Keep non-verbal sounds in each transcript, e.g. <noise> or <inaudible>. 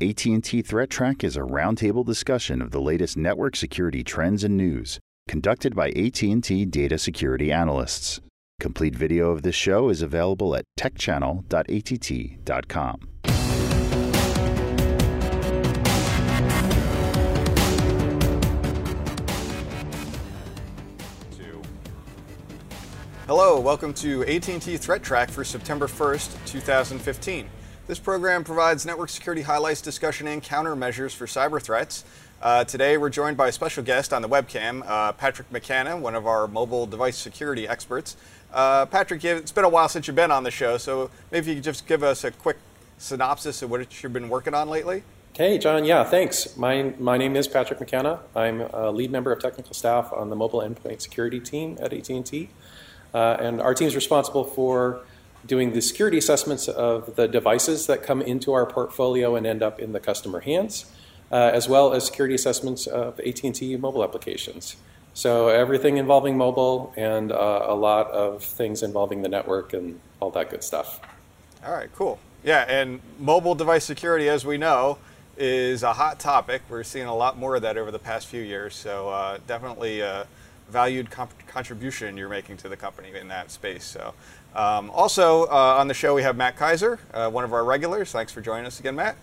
AT&T ThreatTraq is a roundtable discussion of the latest network security trends and news, conducted by AT&T data security analysts. Complete video of this show is available at techchannel.att.com. Hello, welcome to AT&T ThreatTraq for September 1st, 2015. This program provides network security highlights, discussion, and countermeasures for cyber threats. Uh, today, we're joined by a special guest on the webcam, uh, Patrick McCanna, one of our mobile device security experts. Uh, Patrick, it's been a while since you've been on the show, so maybe you could just give us a quick synopsis of what you've been working on lately. Hey, John. Yeah, thanks. My, my name is Patrick McCanna. I'm a lead member of technical staff on the mobile endpoint security team at AT&T. Uh, and our team is responsible for doing the security assessments of the devices that come into our portfolio and end up in the customer hands, uh, as well as security assessments of AT&T mobile applications. So everything involving mobile and uh, a lot of things involving the network and all that good stuff. All right, cool. Yeah, and mobile device security, as we know, is a hot topic. We're seeing a lot more of that over the past few years. So uh, definitely a valued comp- contribution you're making to the company in that space. So um, also uh, on the show we have Matt Kaiser, uh, one of our regulars. Thanks for joining us again, Matt.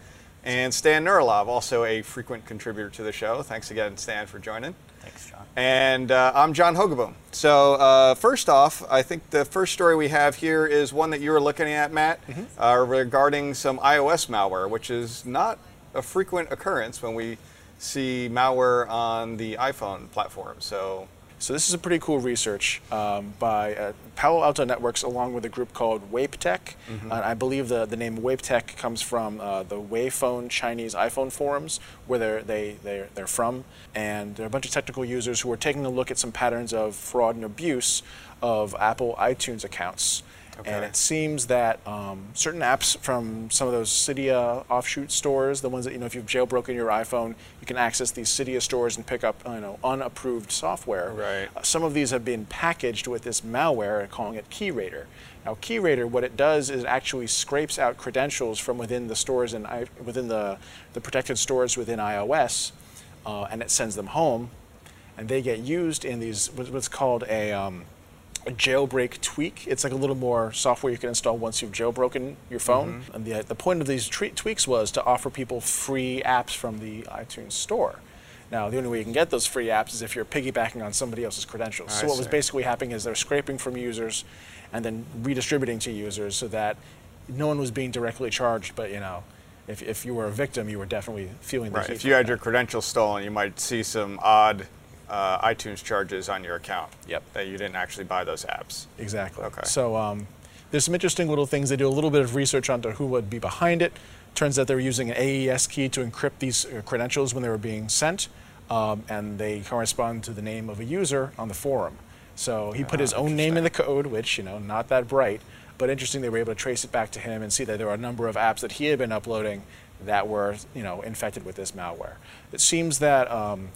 And Stan Nurilov, also a frequent contributor to the show. Thanks again, Stan, for joining. Thanks, John. And uh, I'm John Hogoboom. So uh, first off, I think the first story we have here is one that you were looking at, Matt, mm-hmm. Uh, regarding some iOS malware, which is not a frequent occurrence when we see malware on the iPhone platform. So so this is a pretty cool research um, by uh, Palo Alto Networks along with a group called WeipTech. Mm-hmm. Uh, I believe the, the name WeipTech comes from uh, the WeiPhone Chinese iPhone forums where they're, they, they're, they're from. And there are a bunch of technical users who are taking a look at some patterns of fraud and abuse of Apple iTunes accounts. Okay. And it seems that um, certain apps from some of those Cydia offshoot stores, the ones that, you know, if you've jailbroken your iPhone, you can access these Cydia stores and pick up, you know, unapproved software. Right. Uh, some of these have been packaged with this malware, and calling it KeyRaider. Now, KeyRaider, what it does is it actually scrapes out credentials from within the stores and within the, the protected stores within iOS, uh, and it sends them home, and they get used in these what's called a um, a jailbreak tweak. It's like a little more software you can install once you've jailbroken your phone. Mm-hmm. And the, the point of these tre- tweaks was to offer people free apps from the iTunes store. Now, the only way you can get those free apps is if you're piggybacking on somebody else's credentials. I so, what see. was basically happening is they're scraping from users and then redistributing to users so that no one was being directly charged, but you know, if, if you were a victim, you were definitely feeling the right. heat. If you had that. your credentials stolen, you might see some odd uh, iTunes charges on your account. Yep. That you didn't actually buy those apps. Exactly. Okay. So um, there's some interesting little things. They do a little bit of research onto who would be behind it. Turns out they were using an AES key to encrypt these uh, credentials when they were being sent, um, and they correspond to the name of a user on the forum. So he put his ah, own name in the code, which you know, not that bright, but interesting. They were able to trace it back to him and see that there were a number of apps that he had been uploading that were you know infected with this malware. It seems that um,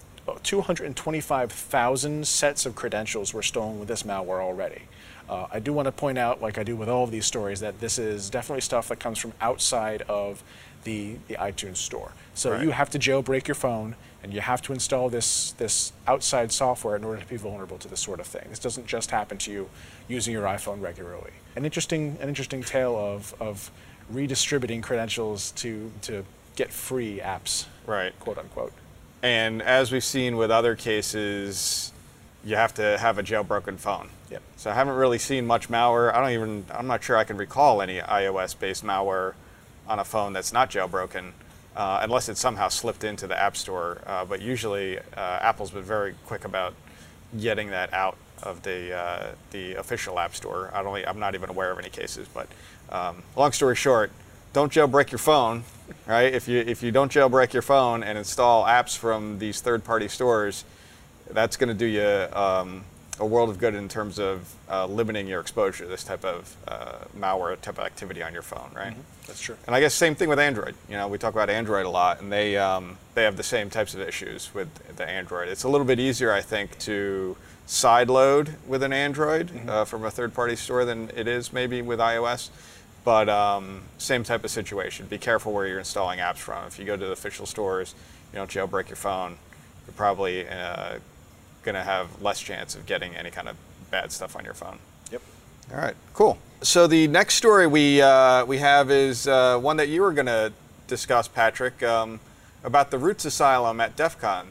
225,000 sets of credentials were stolen with this malware already. Uh, I do want to point out, like I do with all of these stories, that this is definitely stuff that comes from outside of the, the iTunes store. So right. you have to jailbreak your phone and you have to install this, this outside software in order to be vulnerable to this sort of thing. This doesn't just happen to you using your iPhone regularly. An interesting, an interesting tale of, of redistributing credentials to, to get free apps, right. quote unquote. And as we've seen with other cases, you have to have a jailbroken phone. Yep. So I haven't really seen much malware. I don't even, I'm not sure I can recall any iOS based malware on a phone that's not jailbroken, uh, unless it somehow slipped into the App Store. Uh, but usually, uh, Apple's been very quick about getting that out of the uh, the official App Store. I don't, I'm not even aware of any cases. But um, long story short, don't jailbreak your phone, right? If you if you don't jailbreak your phone and install apps from these third-party stores, that's going to do you um, a world of good in terms of uh, limiting your exposure to this type of uh, malware type of activity on your phone, right? Mm-hmm. That's true. And I guess same thing with Android. You know, we talk about Android a lot, and they um, they have the same types of issues with the Android. It's a little bit easier, I think, to sideload with an Android mm-hmm. uh, from a third-party store than it is maybe with iOS but um, same type of situation. Be careful where you're installing apps from. If you go to the official stores, you don't jailbreak your phone, you're probably uh, going to have less chance of getting any kind of bad stuff on your phone. Yep. All right, cool. So the next story we uh, we have is uh, one that you were going to discuss, Patrick, um, about the r00tz Asylum at DEF CON.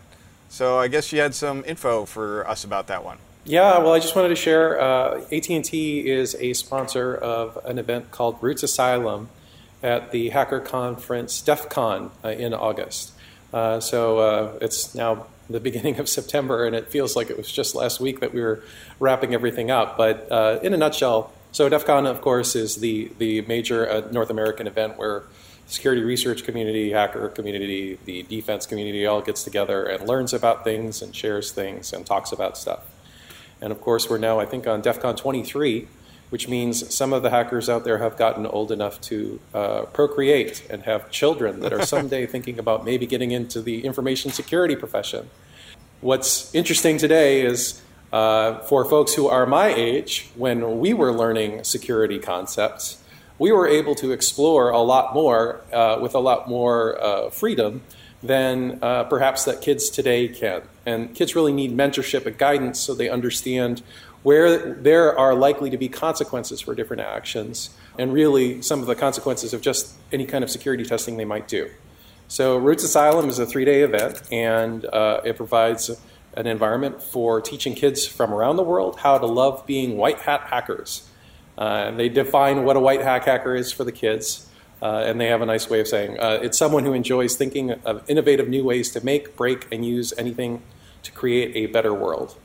So I guess you had some info for us about that one. Yeah, well, I just wanted to share. Uh, AT&T is a sponsor of an event called r00tz Asylum at the Hacker Conference DEF CON uh, in August. Uh, so uh, it's now the <laughs> beginning of September, and it feels like it was just last week that we were wrapping everything up. But uh, in a nutshell, so DEF CON, of course, is the, the major uh, North American event where security research community, hacker community, the defense community all gets together and learns about things and shares things and talks about stuff. And of course, we're now, I think, on DEF CON 23, which means some of the hackers out there have gotten old enough to uh, procreate and have children that are someday <laughs> thinking about maybe getting into the information security profession. What's interesting today is uh, for folks who are my age, when we were learning security concepts, we were able to explore a lot more uh, with a lot more uh, freedom than uh, perhaps that kids today can. And kids really need mentorship and guidance so they understand where there are likely to be consequences for different actions and really some of the consequences of just any kind of security testing they might do. So, r00tz Asylum is a three day event and uh, it provides an environment for teaching kids from around the world how to love being white hat hackers. Uh, they define what a white hat hacker is for the kids. Uh, and they have a nice way of saying uh, it's someone who enjoys thinking of innovative new ways to make, break, and use anything to create a better world.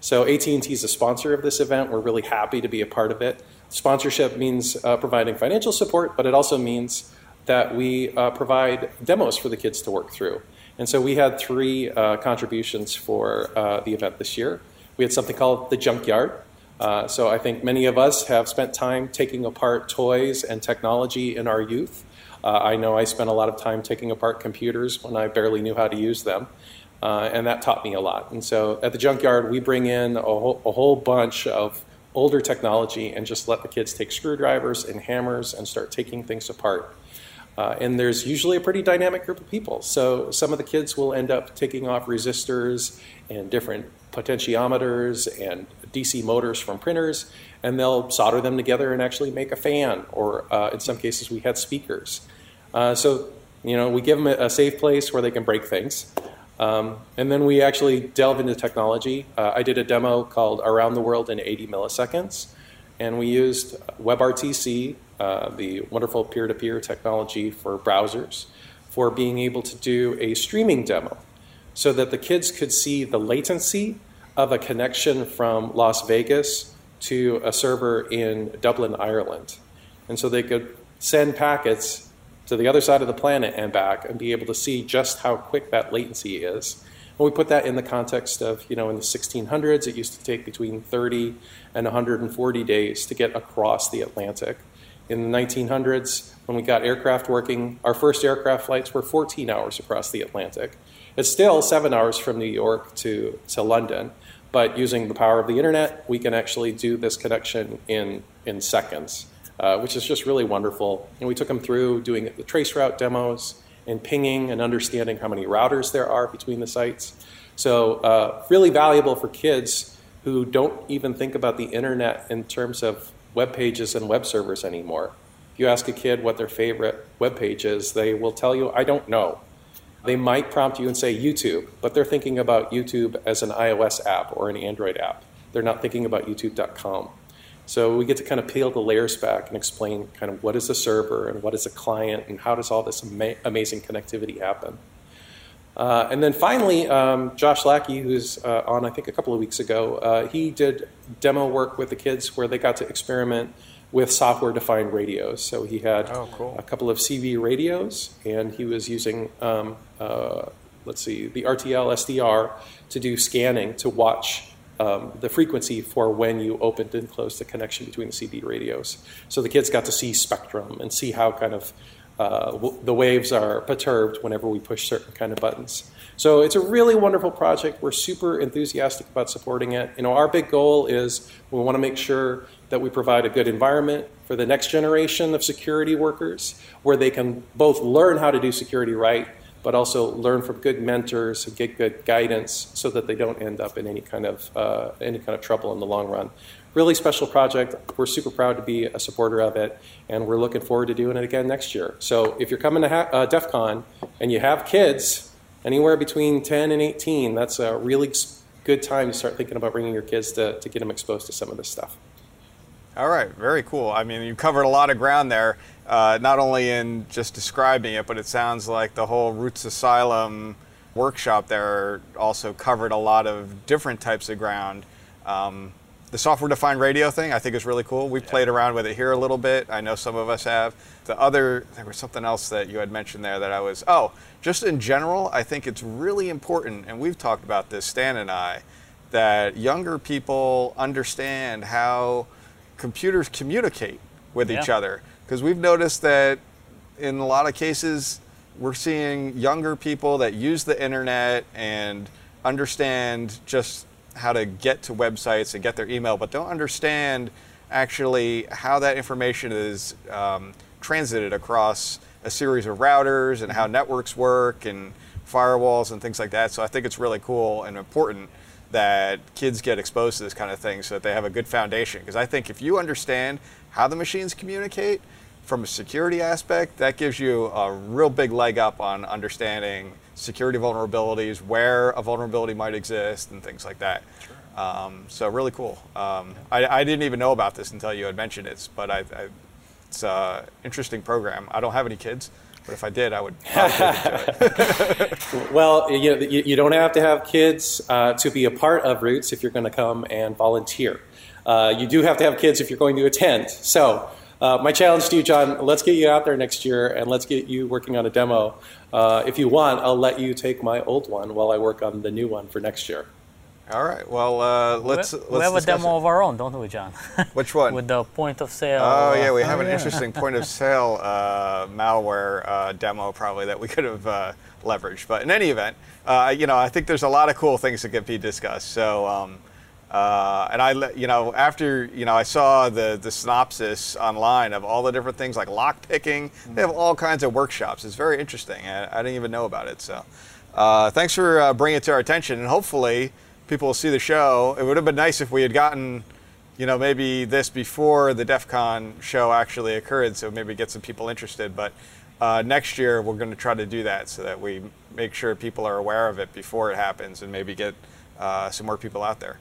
So AT&T is a sponsor of this event. We're really happy to be a part of it. Sponsorship means uh, providing financial support, but it also means that we uh, provide demos for the kids to work through. And so we had three uh, contributions for uh, the event this year. We had something called the Junkyard, uh, so I think many of us have spent time taking apart toys and technology in our youth. Uh, I know I spent a lot of time taking apart computers when I barely knew how to use them. Uh, and that taught me a lot. And so at the junkyard, we bring in a whole, a whole bunch of older technology and just let the kids take screwdrivers and hammers and start taking things apart. Uh, and there's usually a pretty dynamic group of people. So some of the kids will end up taking off resistors and different potentiometers and DC motors from printers, and they'll solder them together and actually make a fan, or uh, in some cases, we had speakers. Uh, so, you know, we give them a, safe place where they can break things. Um, and then we actually delve into technology. Uh, I did a demo called Around the World in 80 Milliseconds, and we used WebRTC, uh, the wonderful peer to peer technology for browsers, for being able to do a streaming demo so that the kids could see the latency of a connection from Las Vegas to a server in Dublin, Ireland. And so they could send packets to the other side of the planet and back and be able to see just how quick that latency is. And we put that in the context of, you know, in the 1600s, it used to take between 30 and 140 days to get across the Atlantic. In the 1900s, when we got aircraft working, our first aircraft flights were 14 hours across the Atlantic. It's still seven hours from New York to, to London, but using the power of the internet, we can actually do this connection in, in seconds, uh, which is just really wonderful. And we took them through doing the traceroute demos and pinging and understanding how many routers there are between the sites. So, uh, really valuable for kids who don't even think about the internet in terms of web pages and web servers anymore. If you ask a kid what their favorite web page is, they will tell you, I don't know. They might prompt you and say YouTube, but they're thinking about YouTube as an iOS app or an Android app. They're not thinking about YouTube.com. So we get to kind of peel the layers back and explain kind of what is a server and what is a client and how does all this ama- amazing connectivity happen. Uh, and then finally, um, Josh Lackey, who's uh, on I think a couple of weeks ago, uh, he did demo work with the kids where they got to experiment with software defined radios. So he had oh, cool. a couple of CB radios, and he was using, um, uh, let's see, the RTL SDR to do scanning to watch um, the frequency for when you opened and closed the connection between the CB radios. So the kids got to see spectrum and see how kind of uh, w- the waves are perturbed whenever we push certain kind of buttons. So it's a really wonderful project. We're super enthusiastic about supporting it. You know, our big goal is we want to make sure that we provide a good environment for the next generation of security workers where they can both learn how to do security right, but also learn from good mentors and get good guidance so that they don't end up in any kind of uh, any kind of trouble in the long run. Really special project. We're super proud to be a supporter of it, and we're looking forward to doing it again next year. So if you're coming to ha- uh, DEF CON and you have kids, anywhere between 10 and 18, that's a really good time to start thinking about bringing your kids to, to get them exposed to some of this stuff. All right, very cool. I mean, you covered a lot of ground there, uh, not only in just describing it, but it sounds like the whole r00tz Asylum workshop there also covered a lot of different types of ground. Um, the software defined radio thing I think is really cool. We played around with it here a little bit. I know some of us have. The other, there was something else that you had mentioned there that I was, oh, just in general, I think it's really important, and we've talked about this, Stan and I, that younger people understand how computers communicate with each other. Because we've noticed that in a lot of cases, we're seeing younger people that use the internet and understand just how to get to websites and get their email, but don't understand actually how that information is um, transited across a series of routers and how networks work and firewalls and things like that. So I think it's really cool and important that kids get exposed to this kind of thing so that they have a good foundation. Because I think if you understand how the machines communicate from a security aspect, that gives you a real big leg up on understanding security vulnerabilities, where a vulnerability might exist, and things like that. Um, so really cool. Um, I, I didn't even know about this until you had mentioned it, but I, I, it's an interesting program. I don't have any kids, but if I did, I would. <laughs> Well, you, you, you don't have to have kids uh, to be a part of r00tz if you're going to come and volunteer. Uh, you do have to have kids if you're going to attend. So, uh, my challenge to you, John, let's get you out there next year and let's get you working on a demo. Uh, if you want, I'll let you take my old one while I work on the new one for next year. All right. Well, uh, let's we, let's we have a demo it. of our own, don't we, John? <laughs> Which one? With the point of sale. Oh uh, yeah, we have an yeah. <laughs> interesting point of sale uh, malware uh, demo probably that we <laughs> could have uh, leveraged. But in any event, uh, you know, I think there's a lot of cool things that can be discussed. So, um, uh, and I, you know, after you know, I saw the the synopsis online of all the different things like lock picking. They have all kinds of workshops. It's very interesting. I, I didn't even know about it. So, uh, thanks for uh, bringing it to our attention, and hopefully people will see the show. It would have been nice if we had gotten you know, maybe this before the DEF CON show actually occurred, so maybe get some people interested. But uh, next year, we're going to try to do that so that we make sure people are aware of it before it happens and maybe get uh, some more people out there.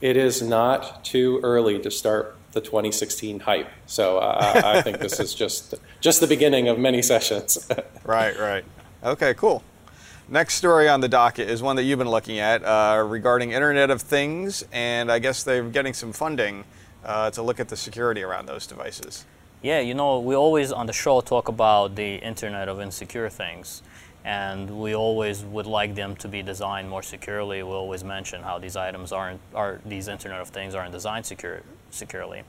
It is not too early to start the 2016 hype. So uh, I I <laughs> think this is just just the beginning of many sessions. <laughs> Right, right. Okay, cool. Next story on the docket is one that you've been looking at uh, regarding Internet of Things, and I guess they're getting some funding uh, to look at the security around those devices. Yeah, you know, we always on the show talk about the Internet of Insecure Things, and we always would like them to be designed more securely. We always mention how these items aren't, are these Internet of Things aren't designed secure, securely.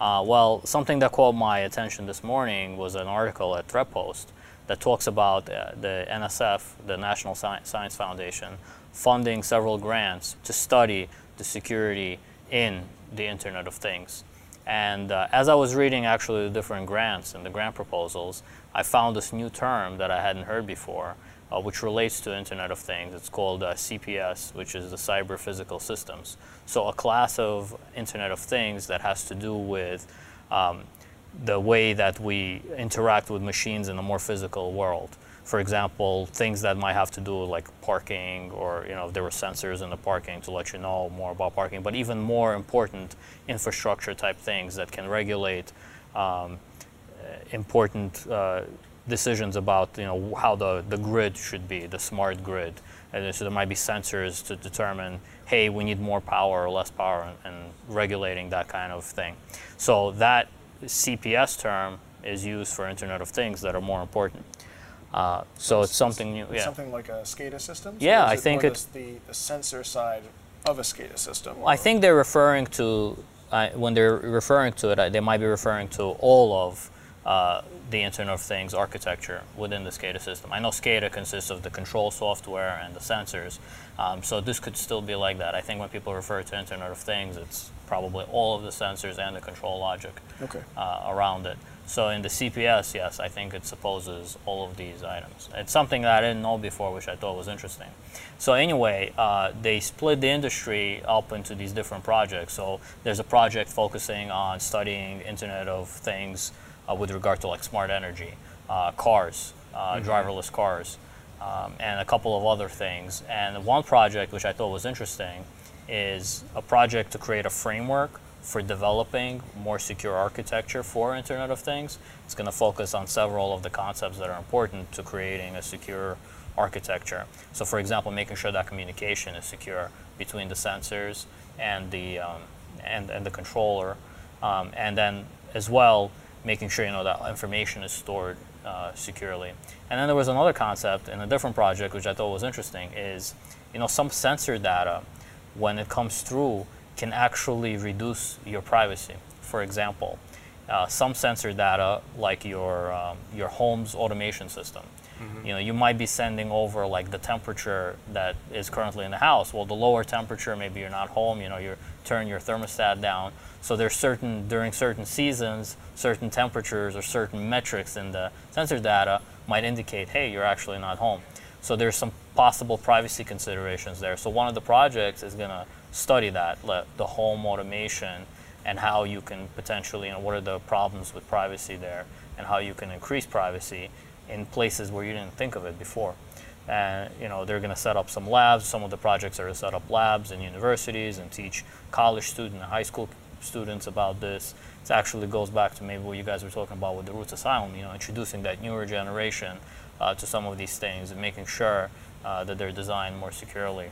Uh, well, something that caught my attention this morning was an article at ThreatPost that talks about uh, the NSF, the National Sci- Science Foundation, funding several grants to study the security in the Internet of Things. And uh, as I was reading actually the different grants and the grant proposals, I found this new term that I hadn't heard before, uh, which relates to Internet of Things. It's called uh, CPS, which is the Cyber Physical Systems. So a class of Internet of Things that has to do with um, the way that we interact with machines in a more physical world. For example, things that might have to do with like parking, or you know, if there were sensors in the parking to let you know more about parking. But even more important, infrastructure type things that can regulate um, important uh, decisions about you know how the, the grid should be, the smart grid. And so there might be sensors to determine, hey, we need more power or less power, and, and regulating that kind of thing. So that CPS term is used for Internet of Things that are more important. Uh, so it's something new. Yeah. Something like a SCADA system? Yeah, Or is I think it's- the, the sensor side of a SCADA system. I think they're referring to, uh, when they're referring to it, uh, they might be referring to all of uh, the Internet of Things architecture within the SCADA system. I know SCADA consists of the control software and the sensors, um, so this could still be like that. I think when people refer to Internet of Things, it's probably all of the sensors and the control logic Okay. uh, around it. So in the CPS, yes, I think it supposes all of these items. It's something that I didn't know before, which I thought was interesting. So anyway, uh, they split the industry up into these different projects. So there's a project focusing on studying Internet of Things with regard to like smart energy, uh, cars, uh, driverless cars, um, and a couple of other things. And one project which I thought was interesting is a project to create a framework for developing more secure architecture for Internet of Things. It's going to focus on several of the concepts that are important to creating a secure architecture. So, for example, making sure that communication is secure between the sensors and the um, and, and the controller, um, and then as well making sure you know that information is stored uh, securely. And then there was another concept in a different project which I thought was interesting is you know some sensor data when it comes through can actually reduce your privacy. For example, uh, some sensor data, like your um, your home's automation system, you know, you might be sending over like the temperature that is currently in the house. Well, the lower temperature, maybe you're not home. You know, you turn your thermostat down. So there's certain during certain seasons, certain temperatures or certain metrics in the sensor data might indicate, hey, you're actually not home. So there's some possible privacy considerations there. So one of the projects is going to study that, the home automation, and how you can potentially, you know, what are the problems with privacy there, and how you can increase privacy in places where you didn't think of it before. And you know, they're going to set up some labs. Some of the projects are to set up labs in universities and teach college students and high school students about this. It actually goes back to maybe what you guys were talking about with the r00tz Asylum. You know, introducing that newer generation uh, to some of these things and making sure uh, that they're designed more securely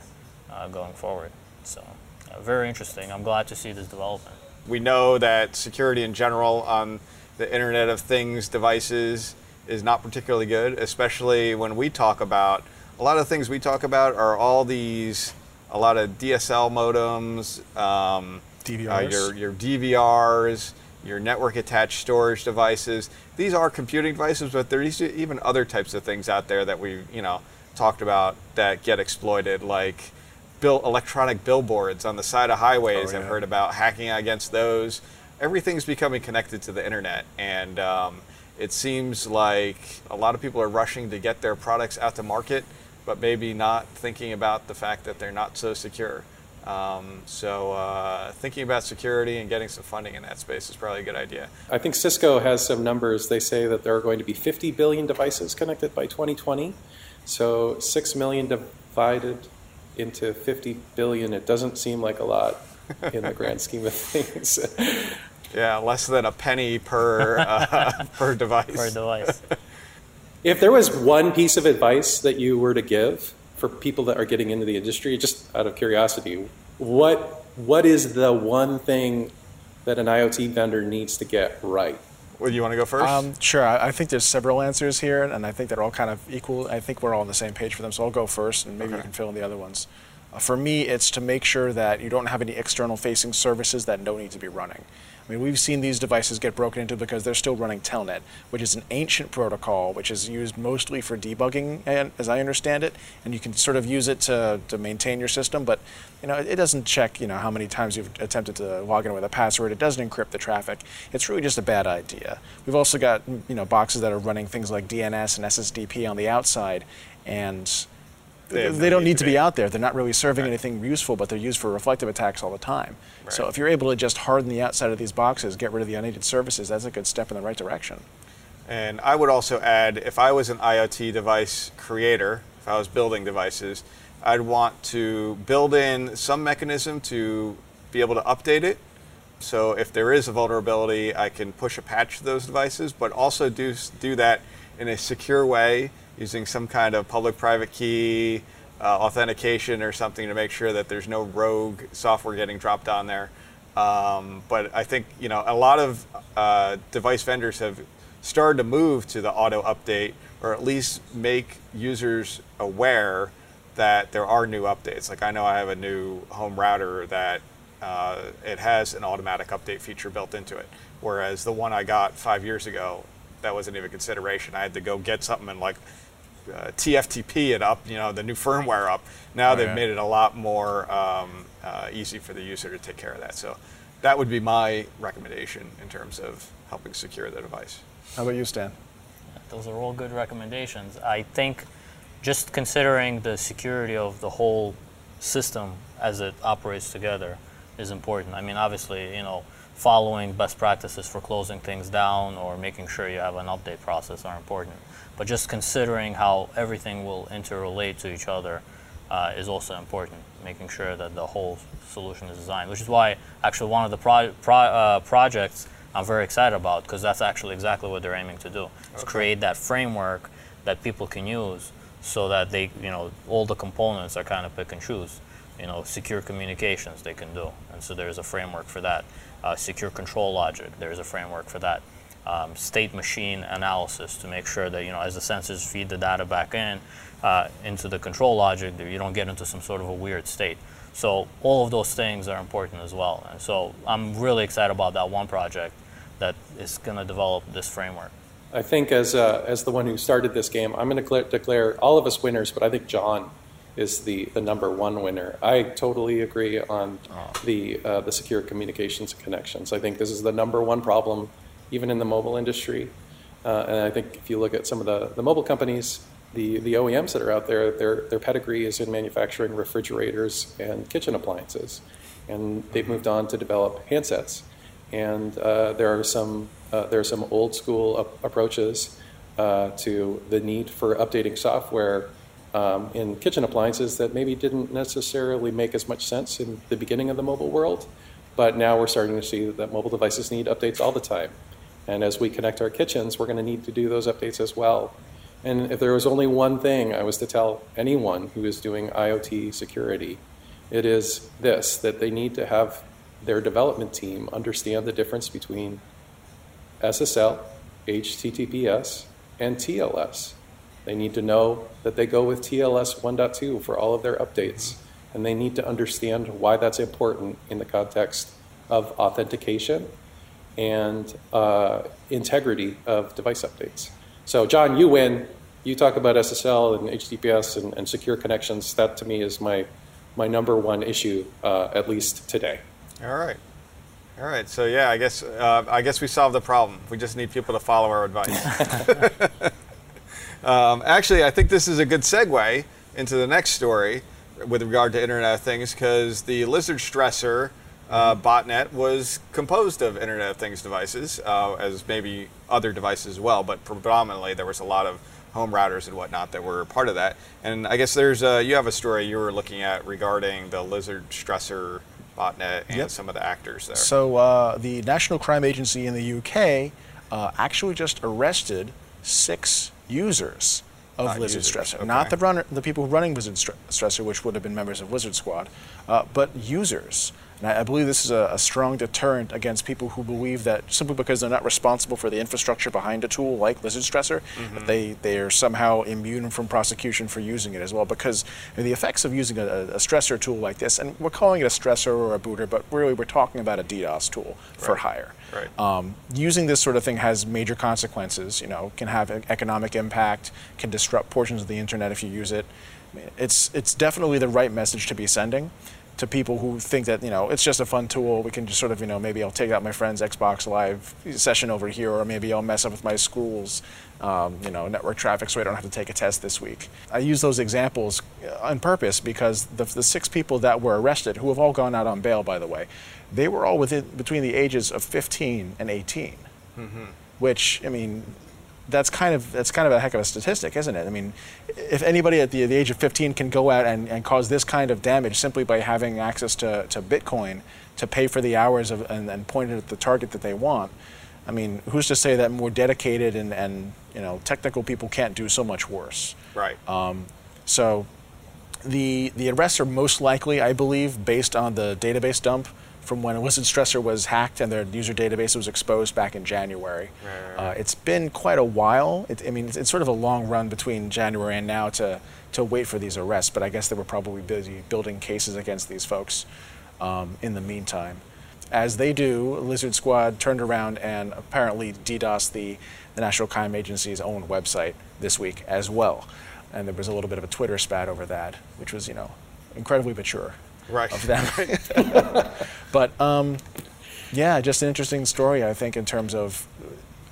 uh, going forward. So, uh, very interesting. I'm glad to see this development. We know that security in general on the Internet of Things devices is not particularly good, especially when we talk about a lot of things we talk about are all these a lot of DSL modems, um, uh, your your DVRs, your network attached storage devices. These are computing devices, but there's even other types of things out there that we you know talked about that get exploited, like bill, electronic billboards on the side of highways. Oh, I've heard about hacking against those. Everything's becoming connected to the internet, and um, it seems like a lot of people are rushing to get their products out to market, but maybe not thinking about the fact that they're not so secure. Um, so, uh, thinking about security and getting some funding in that space is probably a good idea. I think Cisco has some numbers. They say that there are going to be 50 billion devices connected by 2020. So 6 million divided into 50 billion, it doesn't seem like a lot in the grand scheme of <laughs> things. Yeah, less than a penny per uh, <laughs> per device. Per device. if there was one piece of advice that you were to give for people that are getting into the industry, just out of curiosity, what what is the one thing that an IoT vendor needs to get right? Well, you want to go first? Um, sure. I, I think there's several answers here, and I think they're all kind of equal. I think we're all on the same page for them, so I'll go first, and maybe you can fill in the other ones. Uh, for me, it's to make sure that you don't have any external facing services that don't need to be running. I mean, we've seen these devices get broken into because they're still running Telnet, which is an ancient protocol, which is used mostly for debugging, as I understand it, and you can sort of use it to, to maintain your system, but you know, it doesn't check, you know, how many times you've attempted to log in with a password. It doesn't encrypt the traffic. It's really just a bad idea. We've also got, you know, boxes that are running things like DNS and SSDP on the outside, and They they, no don't need to be be. out there. They're not really serving anything useful, but they're used for reflective attacks all the time. So if you're able to just harden the outside of these boxes, get rid of the unneeded services, that's a good step in the right direction. And I would also add if I was an IoT device creator, if I was building devices, I'd want to build in some mechanism to be able to update it. So if there is a vulnerability, I can push a patch to those devices, but also do, do that in a secure way using some kind of public private key, uh, authentication, or something to make sure that there's no rogue software getting dropped on there. Um, but I think you know a lot of uh, device vendors have started to move to the auto update, or at least make users aware that there are new updates. Like I know I have a new home router that uh, it has an automatic update feature built into it, whereas the one I got five years ago that wasn't even a consideration. I had to go get something and like uh, TFTP it up, you know, the new firmware up. Now Oh, they've yeah. made it a lot more um, uh, easy for the user to take care of that. So that would be my recommendation in terms of helping secure the device. How about you, Stan? Those are all good recommendations. I think just considering the security of the whole system as it operates together is important. I mean, obviously, you know, following best practices for closing things down or making sure you have an update process are important. But just considering how everything will interrelate to each other uh, is also important. Making sure that the whole solution is designed, which is why actually one of the pro- pro- uh, projects I'm very excited about because that's actually exactly what they're aiming to do. Is create that framework that people can use so that they, you know, all the components are kind of pick and choose. You know, secure communications they can do, and so there's a framework for that. Uh, secure control logic, there's a framework for that. Um, state machine analysis to make sure that you know as the sensors feed the data back in uh, into the control logic, that you don't get into some sort of a weird state. So all of those things are important as well. And so I'm really excited about that one project that is going to develop this framework. I think as uh, as the one who started this game, I'm going to declare all of us winners, but I think John is the, the number one winner. I totally agree on the uh, the secure communications and connections. I think this is the number one problem, even in the mobile industry. Uh, and I think if you look at some of the, the mobile companies, the, the OEMs that are out there, their their pedigree is in manufacturing refrigerators and kitchen appliances, and they've moved on to develop handsets. And uh, there are some uh, there are some old school ap- approaches uh, to the need for updating software um, in kitchen appliances that maybe didn't necessarily make as much sense in the beginning of the mobile world, but now we're starting to see that mobile devices need updates all the time, and as we connect our kitchens, we're going to need to do those updates as well. And if there was only one thing I was to tell anyone who is doing IoT security, it is this that they need to have their development team understand the difference between SSL, HTTPS, and TLS. They need to know that they go with TLS 1.2 for all of their updates, and they need to understand why that's important in the context of authentication and uh, integrity of device updates. So, John, you win. You talk about SSL and HTTPS and, and secure connections. That to me is my, my number one issue, uh, at least today. All right. All right. So yeah, I guess uh, I guess we solved the problem. We just need people to follow our advice. <laughs> um, actually, I think this is a good segue into the next story with regard to Internet of Things because the Lizard Stressor uh, botnet was composed of Internet of Things devices, uh, as maybe other devices as well, but predominantly there was a lot of home routers and whatnot that were part of that. And I guess there's a, you have a story you were looking at regarding the Lizard Stressor botnet and Yep. some of the actors there. So uh, the National Crime Agency in the UK uh, actually just arrested six users of Not Lizard users, Stressor, okay. not the runner, the people running Lizard Str- Stressor, which would have been members of Lizard Squad, uh, but users. And I, I believe this is a, a strong deterrent against people who believe that simply because they're not responsible for the infrastructure behind a tool like Lizard Stressor, that they, they are somehow immune from prosecution for using it as well. Because the effects of using a, a stressor tool like this, and we're calling it a stressor or a booter, but really we're talking about a DDoS tool for hire. Right. Um, using this sort of thing has major consequences. You know, can have economic impact, can disrupt portions of the internet if you use it. I mean, It's it's definitely the right message to be sending to people who think that you know it's just a fun tool. We can just sort of you know maybe I'll take out my friend's Xbox Live session over here, or maybe I'll mess up with my school's um, you know network traffic so I don't have to take a test this week. I use those examples uh, on purpose because the, the six people that were arrested, who have all gone out on bail by the way, they were all within between the ages of 15 and 18 which I mean, that's kind of that's kind of a heck of a statistic, isn't it? I mean, if anybody at the, the age of 15 can go out and, and cause this kind of damage simply by having access to, to Bitcoin to pay for the hours of, and, and point it at the target that they want, I mean, who's to say that more dedicated and, and you know technical people can't do so much worse? right. Um, so the the arrests are most likely, I believe, based on the database dump from when Lizard Stressor was hacked and their user database was exposed back in January. Uh, it's been quite a while. It, I mean, it's, it's sort of a long run between January and now to to wait for these arrests. But I guess they were probably busy building cases against these folks um, in the meantime. as they do, Lizard Squad turned around and apparently DDoS the, the National Crime Agency's own website this week as well. And there was a little bit of a Twitter spat over that, which was, you know, incredibly mature Right. of them. <laughs> but um, yeah, just an interesting story, I think, in terms of.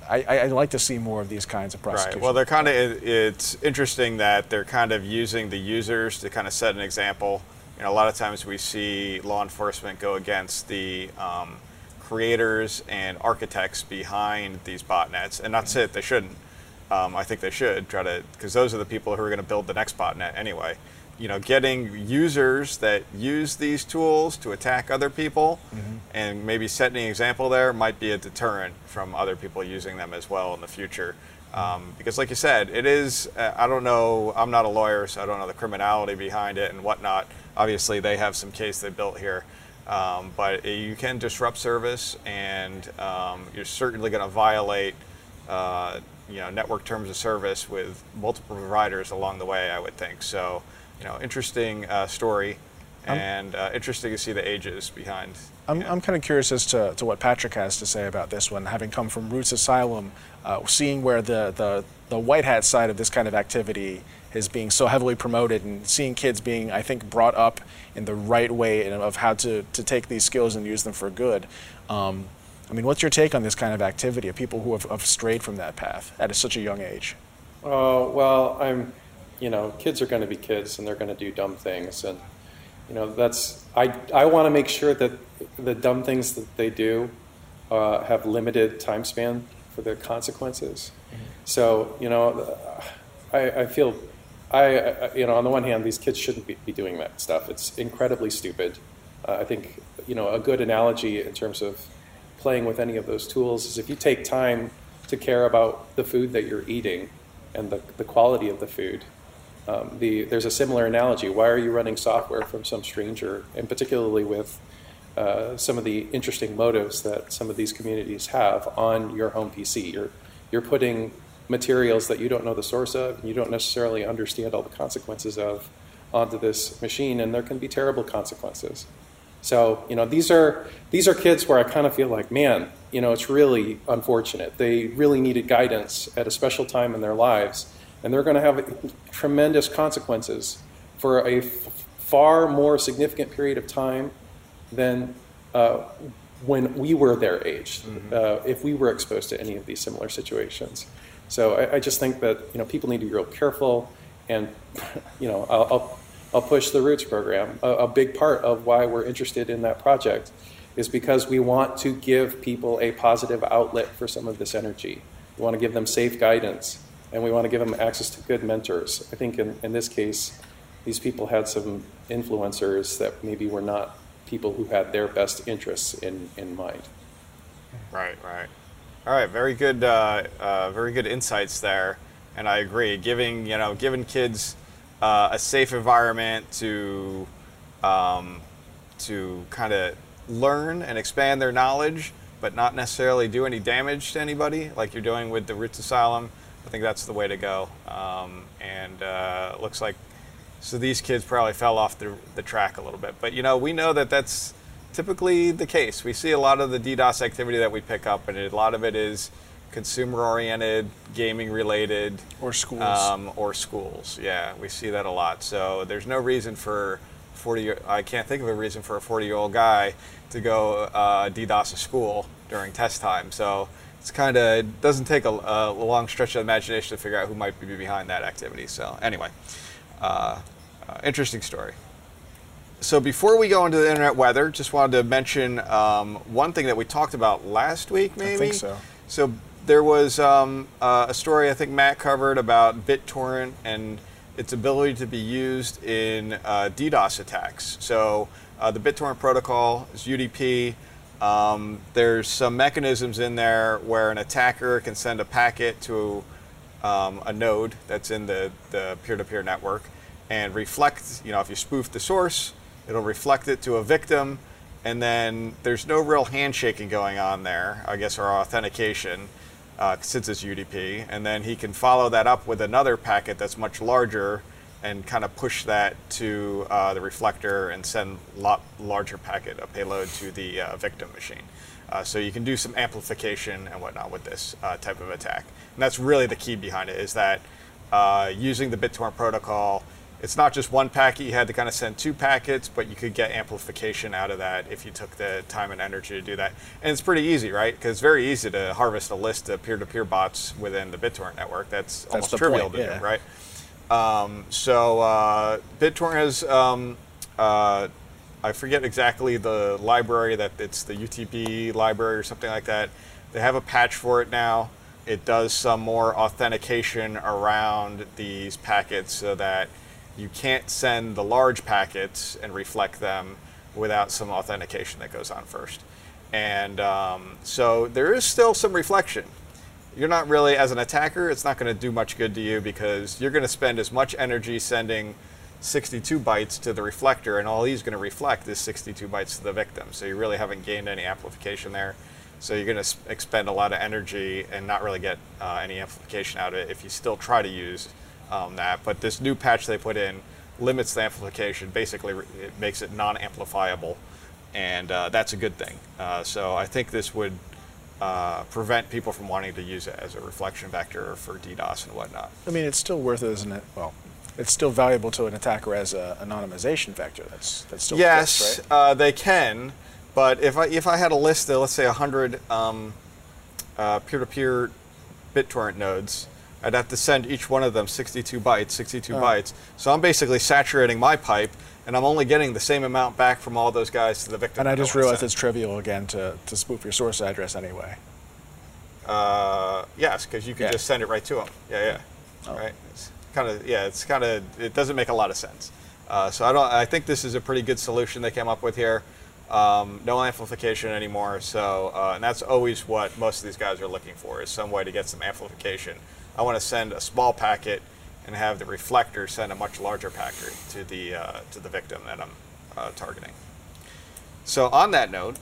I, I, I'd like to see more of these kinds of prosecutions. Right. Well, they're kind of. It, it's interesting that they're kind of using the users to kind of set an example. You know, a lot of times we see law enforcement go against the um, creators and architects behind these botnets, and that's it. They shouldn't. Um, I think they should try to, because those are the people who are going to build the next botnet anyway. You know, getting users that use these tools to attack other people, and maybe setting an example there might be a deterrent from other people using them as well in the future. Um, because, like you said, it is. Uh, I don't know. I'm not a lawyer, so I don't know the criminality behind it and whatnot. Obviously, they have some case they built here, um, but you can disrupt service, and um, you're certainly going to violate, uh, you know, network terms of service with multiple providers along the way. I would think so. You know, interesting uh, story, and uh, interesting to see the ages behind. I'm, yeah. I'm kind of curious as to, to what Patrick has to say about this one, having come from r00tz Asylum, uh, seeing where the, the, the white hat side of this kind of activity is being so heavily promoted and seeing kids being, I think, brought up in the right way and of how to, to take these skills and use them for good. Um, I mean, what's your take on this kind of activity of people who have, have strayed from that path at such a young age? Oh, well, I'm, you know, kids are going to be kids and they're going to do dumb things. And, you know, that's, I, I want to make sure that the dumb things that they do uh, have limited time span for the consequences. So, you know, I, I feel, I, I, you know, on the one hand, these kids shouldn't be, be doing that stuff. It's incredibly stupid. Uh, I think, you know, a good analogy in terms of playing with any of those tools is if you take time to care about the food that you're eating and the, the quality of the food. Um, the, there's a similar analogy. Why are you running software from some stranger, and particularly with uh, some of the interesting motives that some of these communities have on your home PC? You're, you're putting materials that you don't know the source of, and you don't necessarily understand all the consequences of onto this machine, and there can be terrible consequences. So, you know, these are these are kids where I kind of feel like, man, you know, it's really unfortunate. They really needed guidance at a special time in their lives, and they're going to have tremendous consequences for a f- far more significant period of time than uh, when we were their age, uh, if we were exposed to any of these similar situations. So I, I just think that you know people need to be real careful, and you know I'll, I'll, I'll push the r00tz program. A, a big part of why we're interested in that project is because we want to give people a positive outlet for some of this energy. We want to give them safe guidance, and we want to give them access to good mentors. I think in, in this case, these people had some influencers that maybe were not people who had their best interests in, in mind. Right, right. All right, very good, uh, uh, very good insights there, and I agree. Giving you know, giving kids uh, a safe environment to um, to kind of learn and expand their knowledge, but not necessarily do any damage to anybody, like you're doing with the r00tz Asylum. I think that's the way to go. Um, and uh, looks like so these kids probably fell off the, the track a little bit. But you know, we know that that's typically the case. We see a lot of the DDoS activity that we pick up, and a lot of it is consumer-oriented, gaming-related, Or schools. um, or schools. Yeah, we see that a lot. So there's no reason for 40. I can't think of a reason for a 40-year-old guy to go uh, DDoS a school during test time. So it's kind of it doesn't take a, a long stretch of imagination to figure out who might be behind that activity. So anyway, uh, uh, interesting story. So before we go into the internet weather, just wanted to mention um, one thing that we talked about last week, maybe. think so. So there was um, uh, a story I think Matt covered about BitTorrent and its ability to be used in uh, DDoS attacks. So uh, the BitTorrent protocol is UDP. Um, there's some mechanisms in there where an attacker can send a packet to um, a node that's in the, the peer-to-peer network and reflect, you know, if you spoof the source, it'll reflect it to a victim, and then there's no real handshaking going on there, I guess, or authentication, uh, since it's UDP, and then he can follow that up with another packet that's much larger and kind of push that to uh, the reflector and send a lot larger packet of payload to the uh, victim machine. Uh, so you can do some amplification and whatnot with this uh, type of attack. And that's really the key behind it is that uh, using the BitTorrent protocol, it's not just one packet, you had to kind of send two packets, but you could get amplification out of that if you took the time and energy to do that. And it's pretty easy, right? Because it's very easy to harvest a list of peer-to-peer bots within the BitTorrent network. That's, That's almost trivial point, to yeah. do, right? Um, so uh, BitTorrent has, um, uh, I forget exactly the library that it's the UTP library or something like that. They have a patch for it now. It does some more authentication around these packets so that you can't send the large packets and reflect them without some authentication that goes on first. And um, so there is still some reflection you're not really as an attacker it's not going to do much good to you because you're going to spend as much energy sending 62 bytes to the reflector and all he's going to reflect is 62 bytes to the victim. So you really haven't gained any amplification there. So you're going to expend a lot of energy and not really get uh, any amplification out of it if you still try to use um, that. But this new patch they put in limits the amplification basically it makes it non-amplifiable. And uh, that's a good thing. Uh, so i think this would uh, prevent people from wanting to use it as a reflection vector for DDoS and whatnot. I mean, it's still worth it, isn't it? Well, it's still valuable to an attacker as an anonymization vector. That's that's still yes, exists, uh, they can, but if I if I had a list of let's say hundred um, uh, peer-to-peer BitTorrent nodes, I'd have to send each one of them 62 bytes, 62 Oh. bytes. So I'm basically saturating my pipe, and I'm only getting the same amount back from all those guys to the victim. And I just realized it's trivial again to, to spoof your source address anyway. Uh, yes, because you can Yeah. just send it right to them. Yeah, yeah. Oh. Right. It's kind of yeah. It's kind of it doesn't make a lot of sense. Uh, so I don't. I think this is a pretty good solution they came up with here. Um, no amplification anymore. So uh, and that's always what most of these guys are looking for is some way to get some amplification. I want to send a small packet and have the reflector send a much larger packet to the uh, to the victim that I'm uh, targeting. So on that note,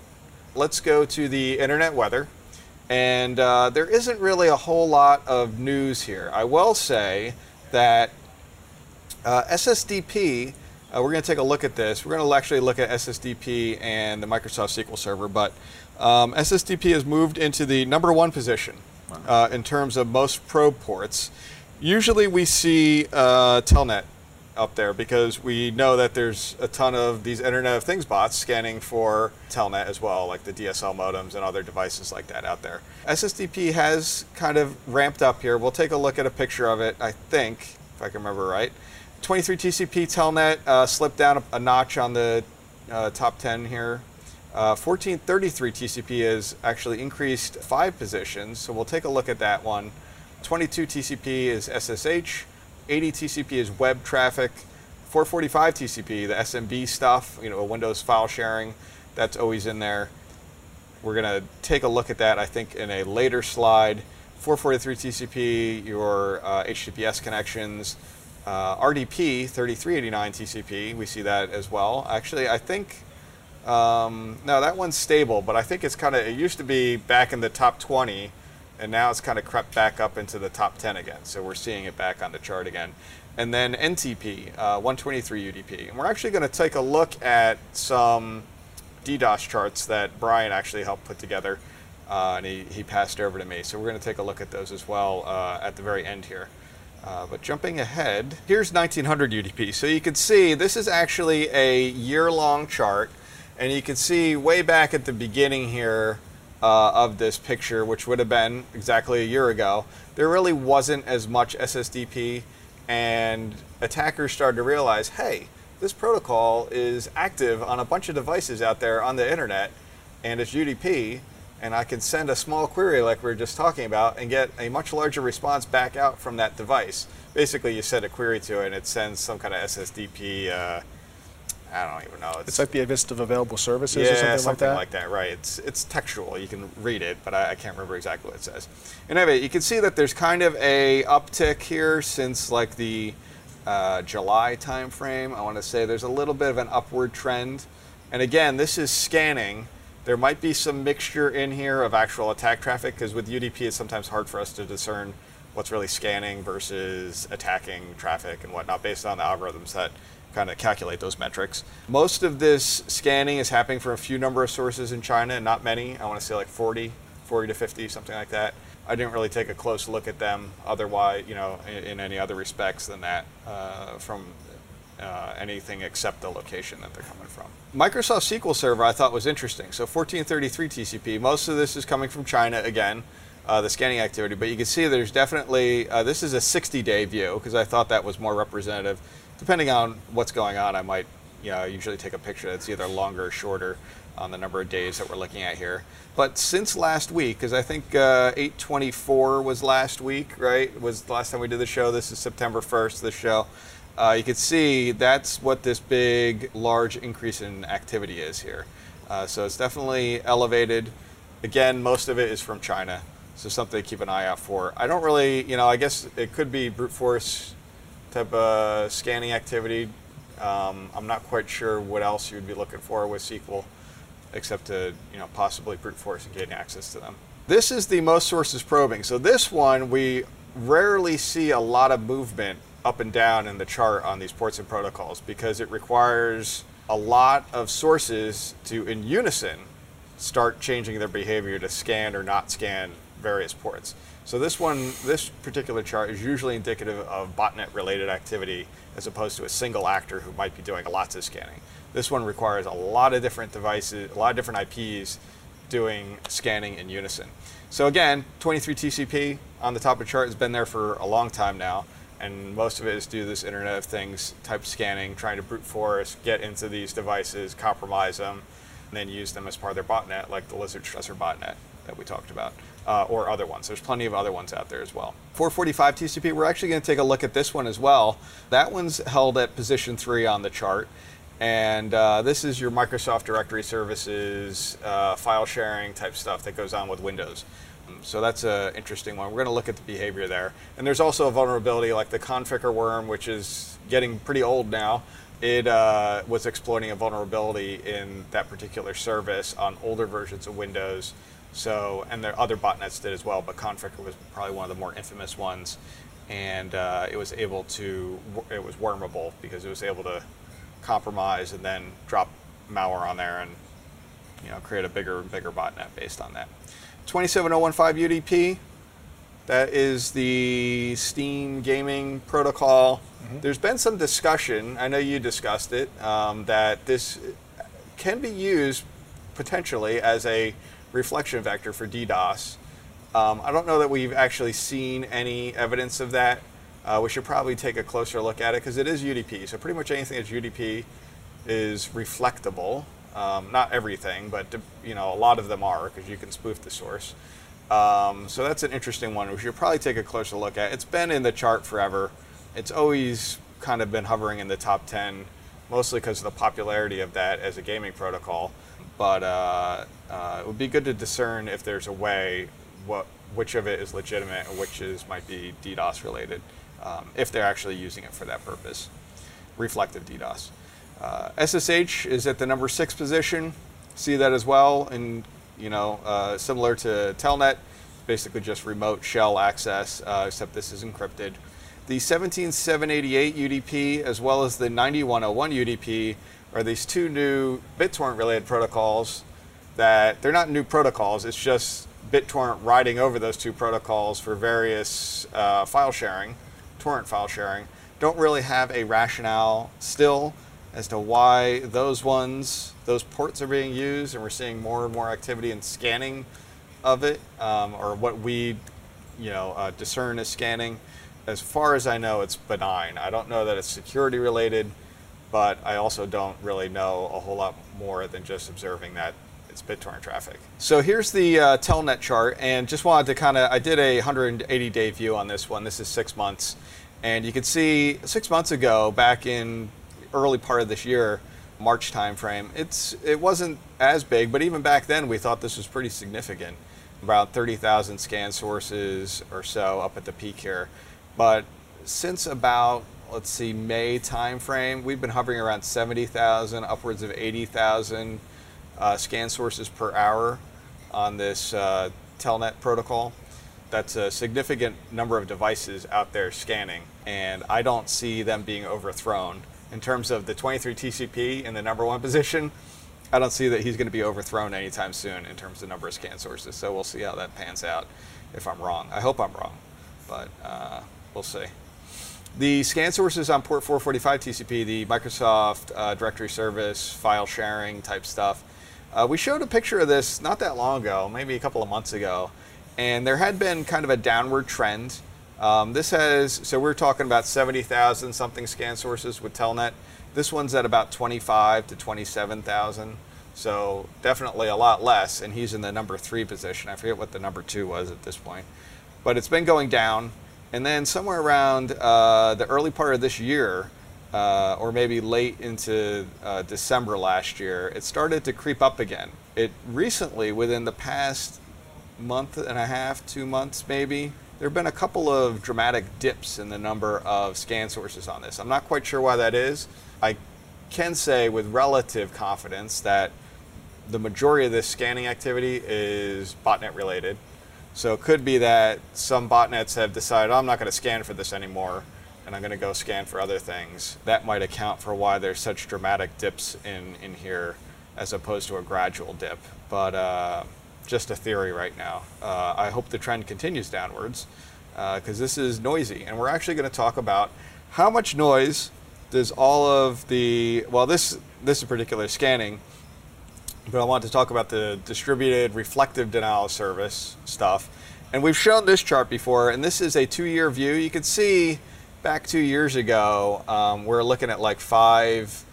let's go to the internet weather. And uh, there isn't really a whole lot of news here. I will say that uh, SSDP, uh, we're going to take a look at this. We're going to actually look at SSDP and the Microsoft SQL Server, but um, SSDP has moved into the number one position uh, in terms of most probe ports. Usually we see uh, Telnet up there because we know that there's a ton of these Internet of Things bots scanning for Telnet as well, like the DSL modems and other devices like that out there. SSDP has kind of ramped up here. We'll take a look at a picture of it, I think, if I can remember right. 23 TCP Telnet uh, slipped down a, a notch on the uh, top 10 here. Uh, 1433 TCP has actually increased five positions, so we'll take a look at that one. 22 TCP is SSH. 80 TCP is web traffic. 445 TCP, the SMB stuff, you know, Windows file sharing, that's always in there. We're going to take a look at that, I think, in a later slide. 443 TCP, your uh, HTTPS connections. Uh, RDP, 3389 TCP, we see that as well. Actually, I think, um, no, that one's stable, but I think it's kind of, it used to be back in the top 20, and now it's kind of crept back up into the top 10 again. So we're seeing it back on the chart again. And then NTP, uh, 123 UDP. And we're actually going to take a look at some DDoS charts that Brian actually helped put together, uh, and he, he passed over to me. So we're going to take a look at those as well uh, at the very end here. Uh, but jumping ahead, here's 1900 UDP. So you can see this is actually a year-long chart, and you can see way back at the beginning here uh, of this picture, which would have been exactly a year ago, there really wasn't as much SSDP, and attackers started to realize, hey, this protocol is active on a bunch of devices out there on the internet, and it's UDP, and I can send a small query like we were just talking about and get a much larger response back out from that device. Basically, you send a query to it, and it sends some kind of SSDP. Uh, I don't even know. It's like the list of available services yeah, or something, like that. right? It's it's textual. You can read it, but I, I can't remember exactly what it says. Anyway, you can see that there's kind of a uptick here since like the uh, July timeframe. I want to say there's a little bit of an upward trend, and again, this is scanning. There might be some mixture in here of actual attack traffic because with UDP, it's sometimes hard for us to discern what's really scanning versus attacking traffic and whatnot based on the algorithms that kind of calculate those metrics. Most of this scanning is happening from a few number of sources in China, not many. I want to say like 40, 40 to 50, something like that. I didn't really take a close look at them otherwise, you know, in, in any other respects than that uh, from uh, anything except the location that they're coming from. Microsoft SQL Server I thought was interesting. So 1433 TCP, most of this is coming from China again, uh, the scanning activity, but you can see there's definitely, uh, this is a 60 day view because I thought that was more representative. Depending on what's going on, I might you know, usually take a picture that's either longer or shorter on the number of days that we're looking at here. But since last week, because I think uh, 824 was last week, right? Was the last time we did the show. This is September 1st, this show. Uh, you can see that's what this big, large increase in activity is here. Uh, so it's definitely elevated. Again, most of it is from China, so something to keep an eye out for. I don't really, you know, I guess it could be brute force type of scanning activity. Um, I'm not quite sure what else you would be looking for with SQL, except to, you know, possibly brute force and getting access to them. This is the most sources probing. So this one, we rarely see a lot of movement up and down in the chart on these ports and protocols because it requires a lot of sources to, in unison, start changing their behavior to scan or not scan various ports. So this one, this particular chart is usually indicative of botnet related activity as opposed to a single actor who might be doing lots of scanning. This one requires a lot of different devices, a lot of different IPs doing scanning in unison. So again, 23 TCP on the top of the chart has been there for a long time now and most of it is do this Internet of Things type scanning, trying to brute force, get into these devices, compromise them, and then use them as part of their botnet, like the Lizard Stresser botnet that we talked about, uh, or other ones. There's plenty of other ones out there as well. 445 TCP, we're actually going to take a look at this one as well. That one's held at position three on the chart. And uh, this is your Microsoft Directory Services uh, file sharing type stuff that goes on with Windows. So that's an interesting one. We're going to look at the behavior there. And there's also a vulnerability like the Conficker worm, which is getting pretty old now. It uh, was exploiting a vulnerability in that particular service on older versions of Windows. So, and there other botnets did as well, but Conficker was probably one of the more infamous ones. And uh, it was able to, it was wormable because it was able to compromise and then drop malware on there and you know create a bigger and bigger botnet based on that. 27015 UDP. That is the Steam gaming protocol. Mm-hmm. There's been some discussion, I know you discussed it, um, that this can be used potentially as a reflection vector for DDoS. Um, I don't know that we've actually seen any evidence of that. Uh, we should probably take a closer look at it because it is UDP. So pretty much anything that's UDP is reflectable. Um, not everything, but you know a lot of them are because you can spoof the source. Um, so that's an interesting one. We should probably take a closer look at. It's been in the chart forever. It's always kind of been hovering in the top 10, mostly because of the popularity of that as a gaming protocol. But uh, uh, it would be good to discern if there's a way what which of it is legitimate and which is might be DDoS related, um, if they're actually using it for that purpose. Reflective DDoS. Uh, SSH is at the number six position. See that as well, and you know, uh, similar to Telnet, basically just remote shell access, uh, except this is encrypted. The 17788 UDP as well as the 9101 UDP are these two new BitTorrent related protocols that they're not new protocols, it's just BitTorrent riding over those two protocols for various uh, file sharing, torrent file sharing. Don't really have a rationale still as to why those ones, those ports are being used, and we're seeing more and more activity in scanning of it, um, or what we, you know, uh, discern as scanning. As far as I know, it's benign. I don't know that it's security related, but I also don't really know a whole lot more than just observing that it's BitTorrent traffic. So here's the uh, Telnet chart, and just wanted to kind of, I did a 180 day view on this one. This is six months. And you can see six months ago, back in early part of this year, March timeframe, it's it wasn't as big, but even back then we thought this was pretty significant. About 30,000 scan sources or so up at the peak here. But since about let's see May timeframe, we've been hovering around 70,000, upwards of 80,000 uh, scan sources per hour on this uh, Telnet protocol. That's a significant number of devices out there scanning, and I don't see them being overthrown. In terms of the 23 TCP in the number one position, I don't see that he's going to be overthrown anytime soon in terms of number of scan sources. So we'll see how that pans out if I'm wrong. I hope I'm wrong, but uh, we'll see. The scan sources on port 445 TCP, the Microsoft uh, directory service, file sharing type stuff, uh, we showed a picture of this not that long ago, maybe a couple of months ago, and there had been kind of a downward trend. Um, this has, so we're talking about 70,000 something scan sources with Telnet. This one's at about 25 to 27,000. So definitely a lot less, and he's in the number three position. I forget what the number two was at this point. But it's been going down. And then somewhere around uh, the early part of this year, uh, or maybe late into uh, December last year, it started to creep up again. It recently, within the past month and a half, two months maybe, there have been a couple of dramatic dips in the number of scan sources on this. I'm not quite sure why that is. I can say with relative confidence that the majority of this scanning activity is botnet related. So it could be that some botnets have decided, oh, I'm not going to scan for this anymore, and I'm going to go scan for other things. That might account for why there's such dramatic dips in, in here as opposed to a gradual dip. But uh, just a theory right now. Uh, I hope the trend continues downwards because uh, this is noisy. And we're actually going to talk about how much noise does all of the, well, this, this particular scanning, but I want to talk about the distributed reflective denial service stuff. And we've shown this chart before, and this is a two year view. You can see back two years ago, um, we're looking at like five,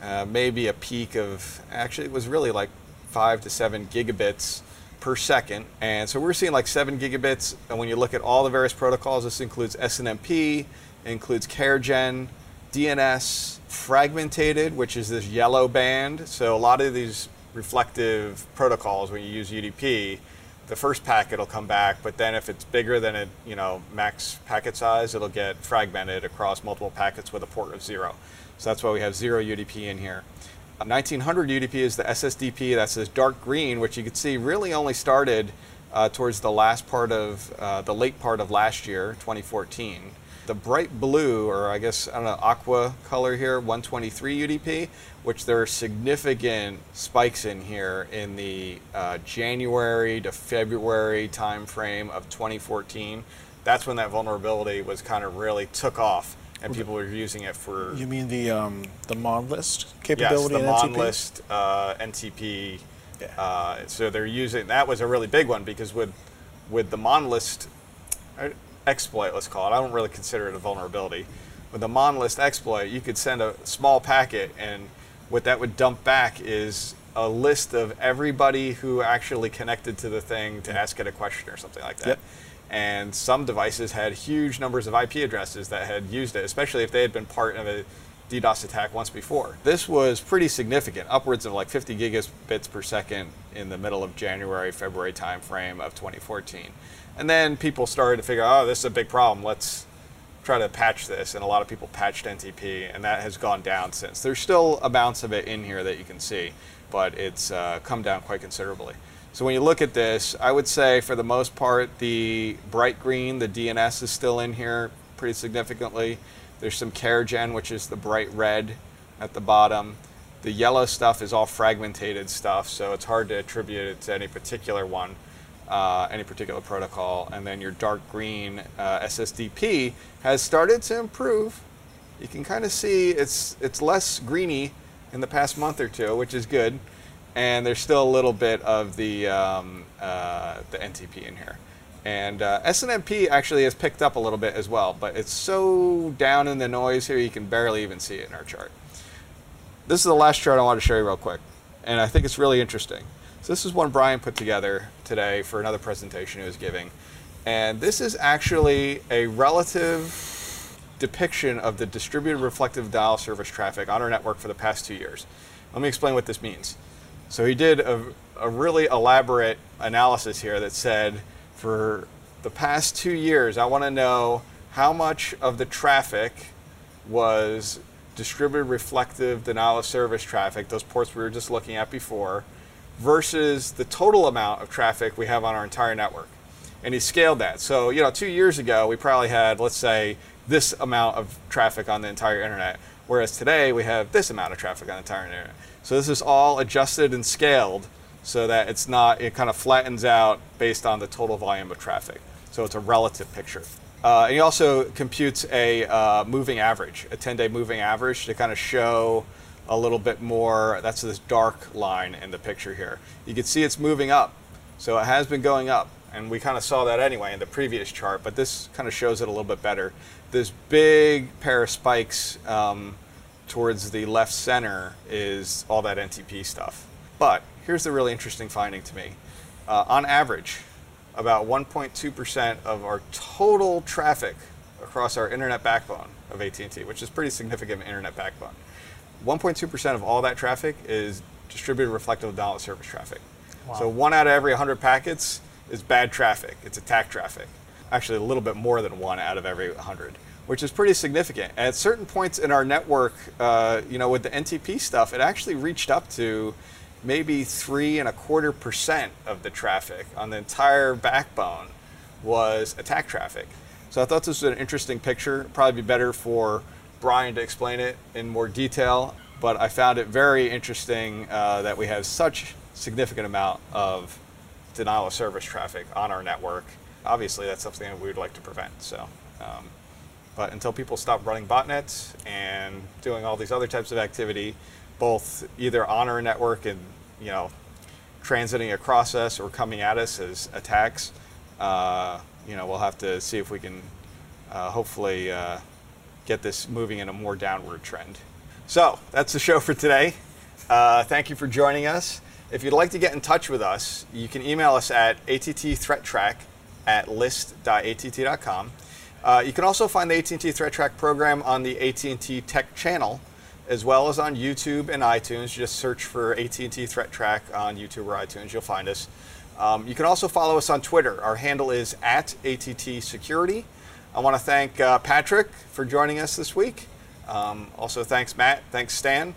uh, maybe a peak of, actually, it was really like five to seven gigabits per second. And so we're seeing like seven gigabits. And when you look at all the various protocols, this includes SNMP, includes CharGen, DNS, fragmented, which is this yellow band. So a lot of these reflective protocols, when you use UDP, the first packet will come back, but then if it's bigger than a you know max packet size, it'll get fragmented across multiple packets with a port of zero. So that's why we have zero UDP in here. 1900 UDP is the SSDP. That's this dark green, which you can see really only started uh, towards the last part of uh, the late part of last year, 2014. The bright blue, or I guess I don't know, aqua color here, 123 UDP, which there are significant spikes in here in the uh, January to February timeframe of 2014. That's when that vulnerability was kind of really took off and people were using it for. You mean the um, the monlist capability? Yes, the monlist uh, NTP. Yeah. Uh, so they're using that was a really big one because with with the monlist uh, exploit, let's call it. I don't really consider it a vulnerability. With the monlist exploit, you could send a small packet, and what that would dump back is a list of everybody who actually connected to the thing to mm-hmm. ask it a question or something like that. Yep and some devices had huge numbers of IP addresses that had used it, especially if they had been part of a DDoS attack once before. This was pretty significant, upwards of like 50 gigabits per second in the middle of January, February timeframe of 2014. And then people started to figure, oh, this is a big problem. Let's try to patch this. And a lot of people patched NTP, and that has gone down since. There's still a bounce of it in here that you can see, but it's uh, come down quite considerably. So when you look at this, I would say for the most part, the bright green, the DNS is still in here pretty significantly. There's some CharGen, which is the bright red at the bottom. The yellow stuff is all fragmented stuff, so it's hard to attribute it to any particular one, uh, any particular protocol. And then your dark green uh, SSDP has started to improve. You can kind of see it's it's less greeny in the past month or two, which is good and there's still a little bit of the um, uh, the NTP in here. And uh, SNMP actually has picked up a little bit as well, but it's so down in the noise here you can barely even see it in our chart. This is the last chart I want to show you real quick, and I think it's really interesting. So this is one Brian put together today for another presentation he was giving, and this is actually a relative depiction of the distributed reflective dial service traffic on our network for the past two years. Let me explain what this means. So he did a, a really elaborate analysis here that said for the past two years, I want to know how much of the traffic was distributed reflective denial of service traffic, those ports we were just looking at before, versus the total amount of traffic we have on our entire network. and he scaled that. So, you know, two years ago, we probably had, let's say, this amount of traffic on the entire internet, whereas today we have this amount of traffic on the entire internet. So this is all adjusted and scaled so that it's not, it kind of flattens out based on the total volume of traffic. So it's a relative picture. Uh, and he also computes a uh, moving average, a 10 day moving average to kind of show a little bit more. That's this dark line in the picture here. You can see it's moving up. So it has been going up. And we kind of saw that anyway in the previous chart, but this kind of shows it a little bit better. This big pair of spikes um, towards the left center is all that NTP stuff. But here's the really interesting finding to me. Uh, on average, about 1.2% of our total traffic across our internet backbone of AT&T, which is pretty significant internet backbone. 1.2% of all that traffic is distributed reflective denial service traffic. Wow. So one out of every 100 packets is bad traffic. It's attack traffic. Actually, a little bit more than one out of every 100, which is pretty significant. At certain points in our network, uh, you know, with the NTP stuff, it actually reached up to maybe three and a quarter percent of the traffic on the entire backbone was attack traffic. So I thought this was an interesting picture. Probably be better for Brian to explain it in more detail, but I found it very interesting uh, that we have such significant amount of denial of service traffic on our network. Obviously, that's something that we would like to prevent. So, um, but until people stop running botnets and doing all these other types of activity, both either on our network and you know transiting across us or coming at us as attacks, uh, you know, we'll have to see if we can uh, hopefully uh, get this moving in a more downward trend. So that's the show for today. Uh, thank you for joining us. If you'd like to get in touch with us, you can email us at attthreattraq at list.att.com. Uh, you can also find the AT&T ThreatTraq program on the AT&T Tech channel, as well as on YouTube and iTunes. Just search for AT&T ThreatTraq on YouTube or iTunes. You'll find us. Um, you can also follow us on Twitter. Our handle is at ATT Security. I want to thank uh, Patrick for joining us this week. Um, also, thanks Matt. Thanks Stan.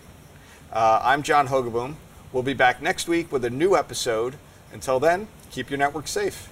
Uh, I'm John Hogoboom. We'll be back next week with a new episode. Until then, keep your network safe.